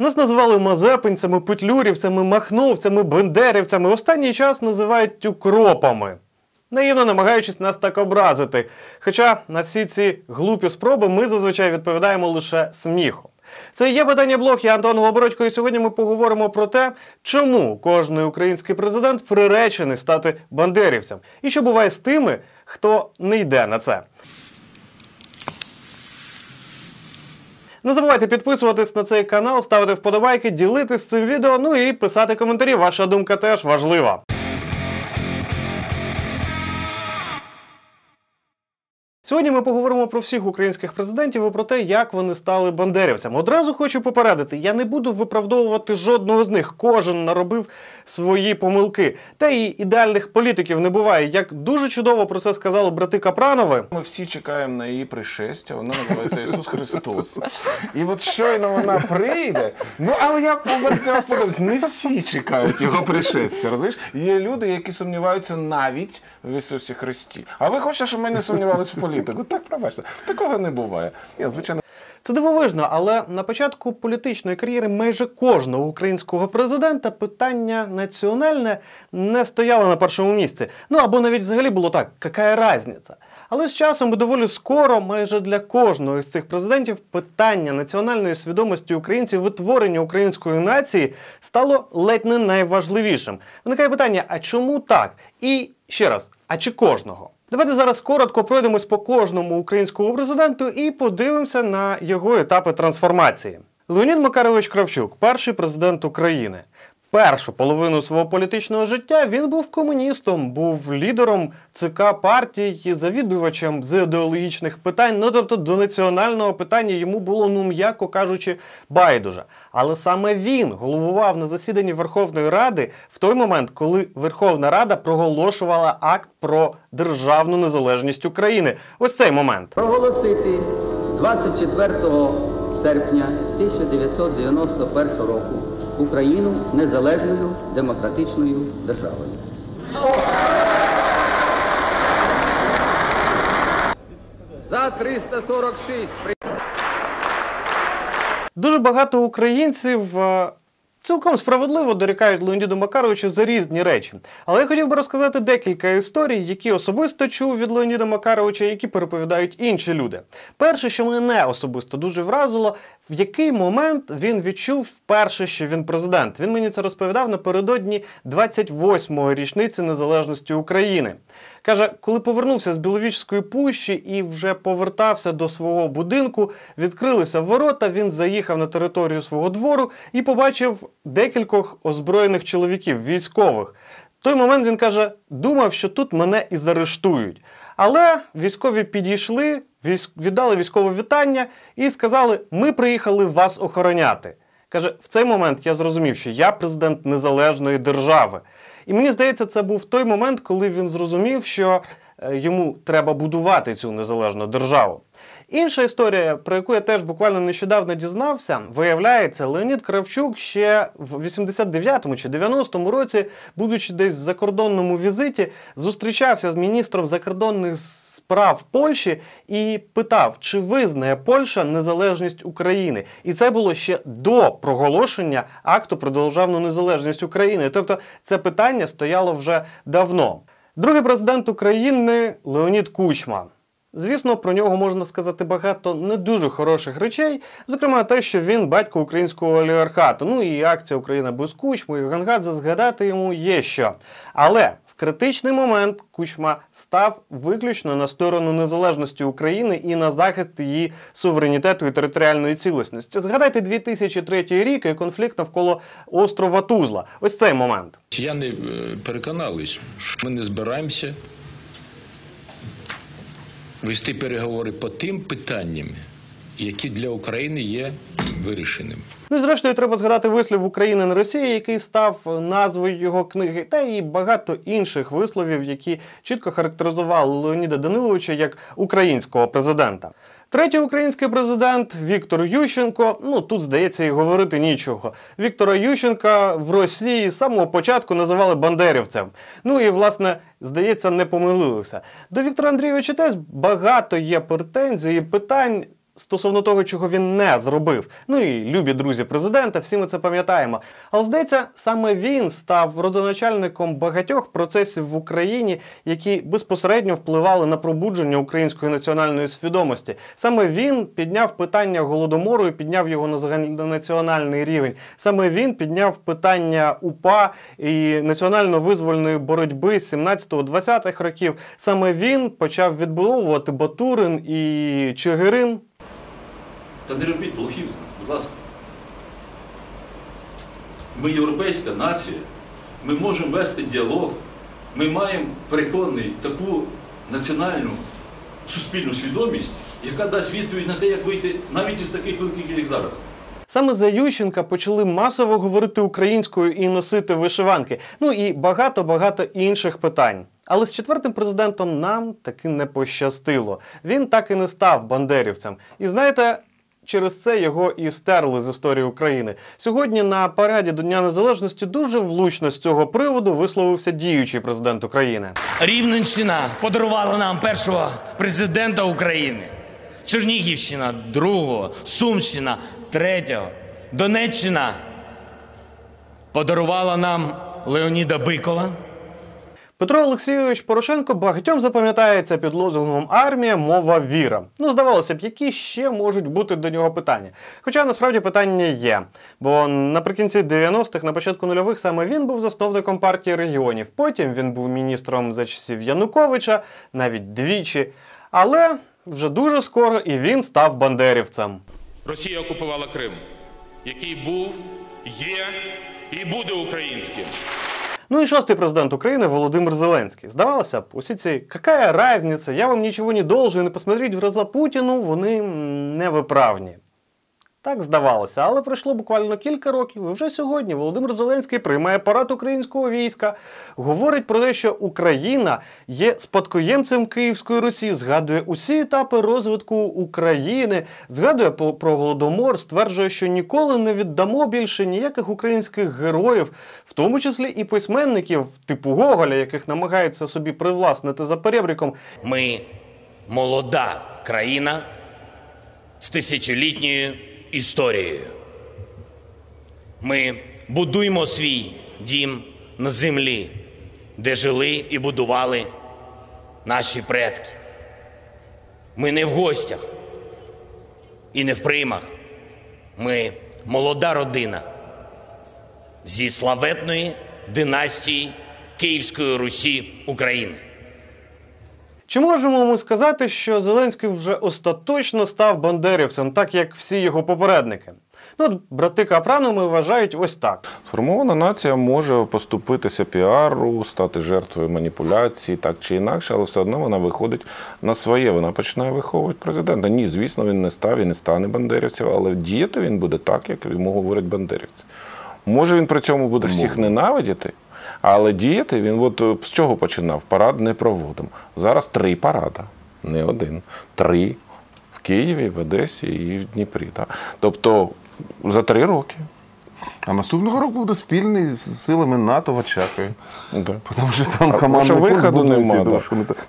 Нас називали мазепинцями, петлюрівцями, махновцями, бендерівцями. Останній час називають укропами. Наївно намагаючись нас так образити. Хоча на всі ці глупі спроби ми зазвичай відповідаємо лише сміхом. Це є видання блог, я Антон Голобородько, і сьогодні ми поговоримо про те, чому кожний український президент приречений стати бандерівцем, і що буває з тими, хто не йде на це. Не забувайте підписуватись на цей канал, ставити вподобайки, ділитись цим відео, ну і писати коментарі. Ваша думка теж важлива. Сьогодні ми поговоримо про всіх українських президентів і про те, як вони стали бандерівцями. Одразу хочу попередити: я не буду виправдовувати жодного з них. Кожен наробив свої помилки. Та і ідеальних політиків не буває. Як дуже чудово про це сказали брати Капранови. Ми всі чекаємо на її пришестя, вона називається Ісус Христос. І от щойно вона прийде. Ну але я подивлюсь, не всі чекають його пришестя. Розумієш? Є люди, які сумніваються навіть в Ісусі Христі. А ви хочете, щоб ми не сумнівалися в політику? Так, пробачте, такого не буває. Я, звичайно. Це дивовижно, але на початку політичної кар'єри майже кожного українського президента питання національне не стояло на першому місці. Ну або навіть взагалі було так, яка різниця? Але з часом і доволі скоро, майже для кожного з цих президентів, питання національної свідомості українців, витворення української нації стало ледь не найважливішим. Виникає питання: а чому так? І ще раз, а чи кожного? Давайте зараз коротко пройдемось по кожному українському президенту і подивимося на його етапи трансформації. Леонід Макарович Кравчук, перший президент України. Першу половину свого політичного життя він був комуністом, був лідером ЦК партії, завідувачем з ідеологічних питань. Ну тобто до національного питання йому було, ну м'яко кажучи, байдуже. Але саме він головував на засіданні Верховної Ради в той момент, коли Верховна Рада проголошувала акт про державну незалежність України. Ось цей момент. Проголосити 24 серпня 1991 року Україну незалежною демократичною державою. За 346 Дуже багато українців е, цілком справедливо дорікають Леоніду Макаровичу за різні речі. Але я хотів би розказати декілька історій, які особисто чув від Леоніда Макаровича, які переповідають інші люди. Перше, що мене особисто дуже вразило, в який момент він відчув вперше, що він президент. Він мені це розповідав напередодні 28-ї річниці незалежності України. Каже, коли повернувся з Біловічської пущі і вже повертався до свого будинку, відкрилися ворота. Він заїхав на територію свого двору і побачив декількох озброєних чоловіків, військових. В той момент він каже: думав, що тут мене і заарештують. Але військові підійшли. Віддали військове вітання і сказали: Ми приїхали вас охороняти. Каже, в цей момент я зрозумів, що я президент незалежної держави. І мені здається, це був той момент, коли він зрозумів, що е, йому треба будувати цю незалежну державу. Інша історія, про яку я теж буквально нещодавно дізнався, виявляється, Леонід Кравчук ще в 89-му чи 90-му році, будучи десь в закордонному візиті, зустрічався з міністром закордонних справ Польщі і питав, чи визнає Польща незалежність України. І це було ще до проголошення акту про державну незалежність України. Тобто це питання стояло вже давно. Другий президент України Леонід Кучма. Звісно, про нього можна сказати багато не дуже хороших речей, зокрема те, що він батько українського олігархату. Ну і акція Україна без кучми, і Гангадзе згадати йому є що. Але в критичний момент Кучма став виключно на сторону незалежності України і на захист її суверенітету і територіальної цілісності. Згадайте 2003 рік і конфлікт навколо острова Тузла. Ось цей момент. Росіяни е, переконались, що ми не збираємося вести переговори по тим питанням, які для України є вирішеними. Ну і зрештою треба згадати вислів України на Росії, який став назвою його книги, та і багато інших висловів, які чітко характеризували Леоніда Даниловича як українського президента. Третій український президент Віктор Ющенко. Ну тут здається і говорити нічого. Віктора Ющенка в Росії з самого початку називали бандерівцем. Ну і власне здається, не помилилися. До Віктора Андрійовича теж багато є претензій і питань стосовно того, чого він не зробив. Ну і любі друзі президента, всі ми це пам'ятаємо. Але здається, саме він став родоначальником багатьох процесів в Україні, які безпосередньо впливали на пробудження української національної свідомості. Саме він підняв питання голодомору і підняв його на загальнонаціональний рівень. Саме він підняв питання УПА і національно-визвольної боротьби 17-20-х років. Саме він почав відбудовувати Батурин і Чигирин. Та не робіть лохів з нас, будь ласка. Ми європейська нація, ми можемо вести діалог, ми маємо переконаний таку національну суспільну свідомість, яка дасть відповідь на те, як вийти навіть із таких великих, як зараз. Саме за Ющенка почали масово говорити українською і носити вишиванки. Ну і багато-багато інших питань. Але з четвертим президентом нам таки не пощастило. Він так і не став бандерівцем. І знаєте. Через це його і стерли з історії України. Сьогодні на параді до Дня Незалежності дуже влучно з цього приводу висловився діючий президент України. Рівненщина подарувала нам першого президента України. Чернігівщина другого, Сумщина третього, Донеччина подарувала нам Леоніда Бикова. Петро Олексійович Порошенко багатьом запам'ятається під лозунгом армія, мова, віра. Ну, здавалося б, які ще можуть бути до нього питання. Хоча насправді питання є. Бо наприкінці 90-х, на початку нульових, саме він був засновником партії регіонів. Потім він був міністром за часів Януковича, навіть двічі. Але вже дуже скоро і він став бандерівцем. Росія окупувала Крим, який був, є і буде українським. Ну і шостий президент України Володимир Зеленський. Здавалося б, усі ці какая разниця, я вам нічого не должен, і посмотреть в глаза Путіну, вони невиправні. Так здавалося, але пройшло буквально кілька років, і вже сьогодні Володимир Зеленський приймає парад українського війська, говорить про те, що Україна є спадкоємцем Київської Русі, згадує усі етапи розвитку України, згадує про голодомор, стверджує, що ніколи не віддамо більше ніяких українських героїв, в тому числі і письменників типу Гоголя, яких намагаються собі привласнити за перебріком. Ми молода країна з тисячолітньою історією. Ми будуємо свій дім на землі, де жили і будували наші предки. Ми не в гостях і не в приймах. Ми молода родина зі славетної династії Київської Русі України. Чи можемо ми сказати, що Зеленський вже остаточно став бандерівцем, так як всі його попередники? Ну, от брати Капранови вважають ось так. Сформована нація може поступитися піару, стати жертвою маніпуляцій, так чи інакше, але все одно вона виходить на своє. Вона починає виховувати президента. Ні, звісно, він не став і не стане бандерівцем, але діяти він буде так, як йому говорять бандерівці. Може, він при цьому буде всіх ненавидіти, але діяти він от е, з чого починав? Парад не проводимо. Зараз три парада, не один. Три в Києві, в Одесі і в Дніпрі. Так? Тобто за три роки. А наступного року буде спільний з силами НАТО в Очакові. Да. Тому що там команда виходу нема, да.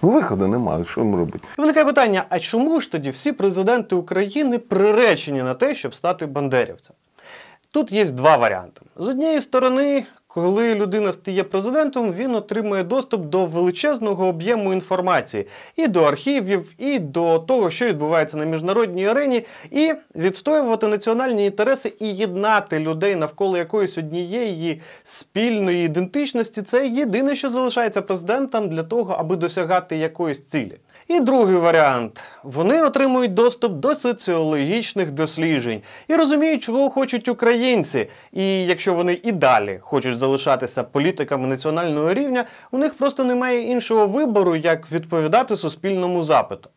Ну виходу немає. Що їм робити? І виникає питання: а чому ж тоді всі президенти України приречені на те, щоб стати бандерівцем? Тут є два варіанти. З однієї сторони, коли людина стає президентом, він отримує доступ до величезного об'єму інформації і до архівів, і до того, що відбувається на міжнародній арені, і відстоювати національні інтереси і єднати людей навколо якоїсь однієї спільної ідентичності. Це єдине, що залишається президентом для того, аби досягати якоїсь цілі. І другий варіант: вони отримують доступ до соціологічних досліджень і розуміють, чого хочуть українці. І якщо вони і далі хочуть залишатися політиками національного рівня, у них просто немає іншого вибору, як відповідати суспільному запиту.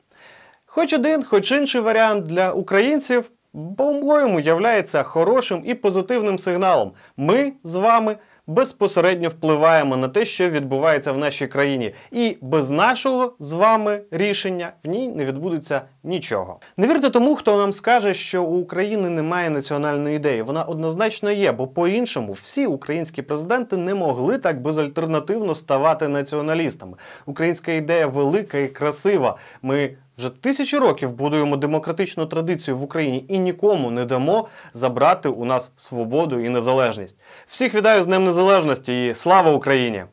Хоч один, хоч інший варіант для українців, по-моєму, являється хорошим і позитивним сигналом. Ми з вами безпосередньо впливаємо на те, що відбувається в нашій країні, і без нашого з вами рішення в ній не відбудеться нічого. Не вірте тому, хто нам скаже, що у України немає національної ідеї. Вона однозначно є, бо по-іншому всі українські президенти не могли так безальтернативно ставати націоналістами. Українська ідея велика і красива. Ми Вже тисячі років будуємо демократичну традицію в Україні і нікому не дамо забрати у нас свободу і незалежність. Всіх вітаю з Днем Незалежності і слава Україні!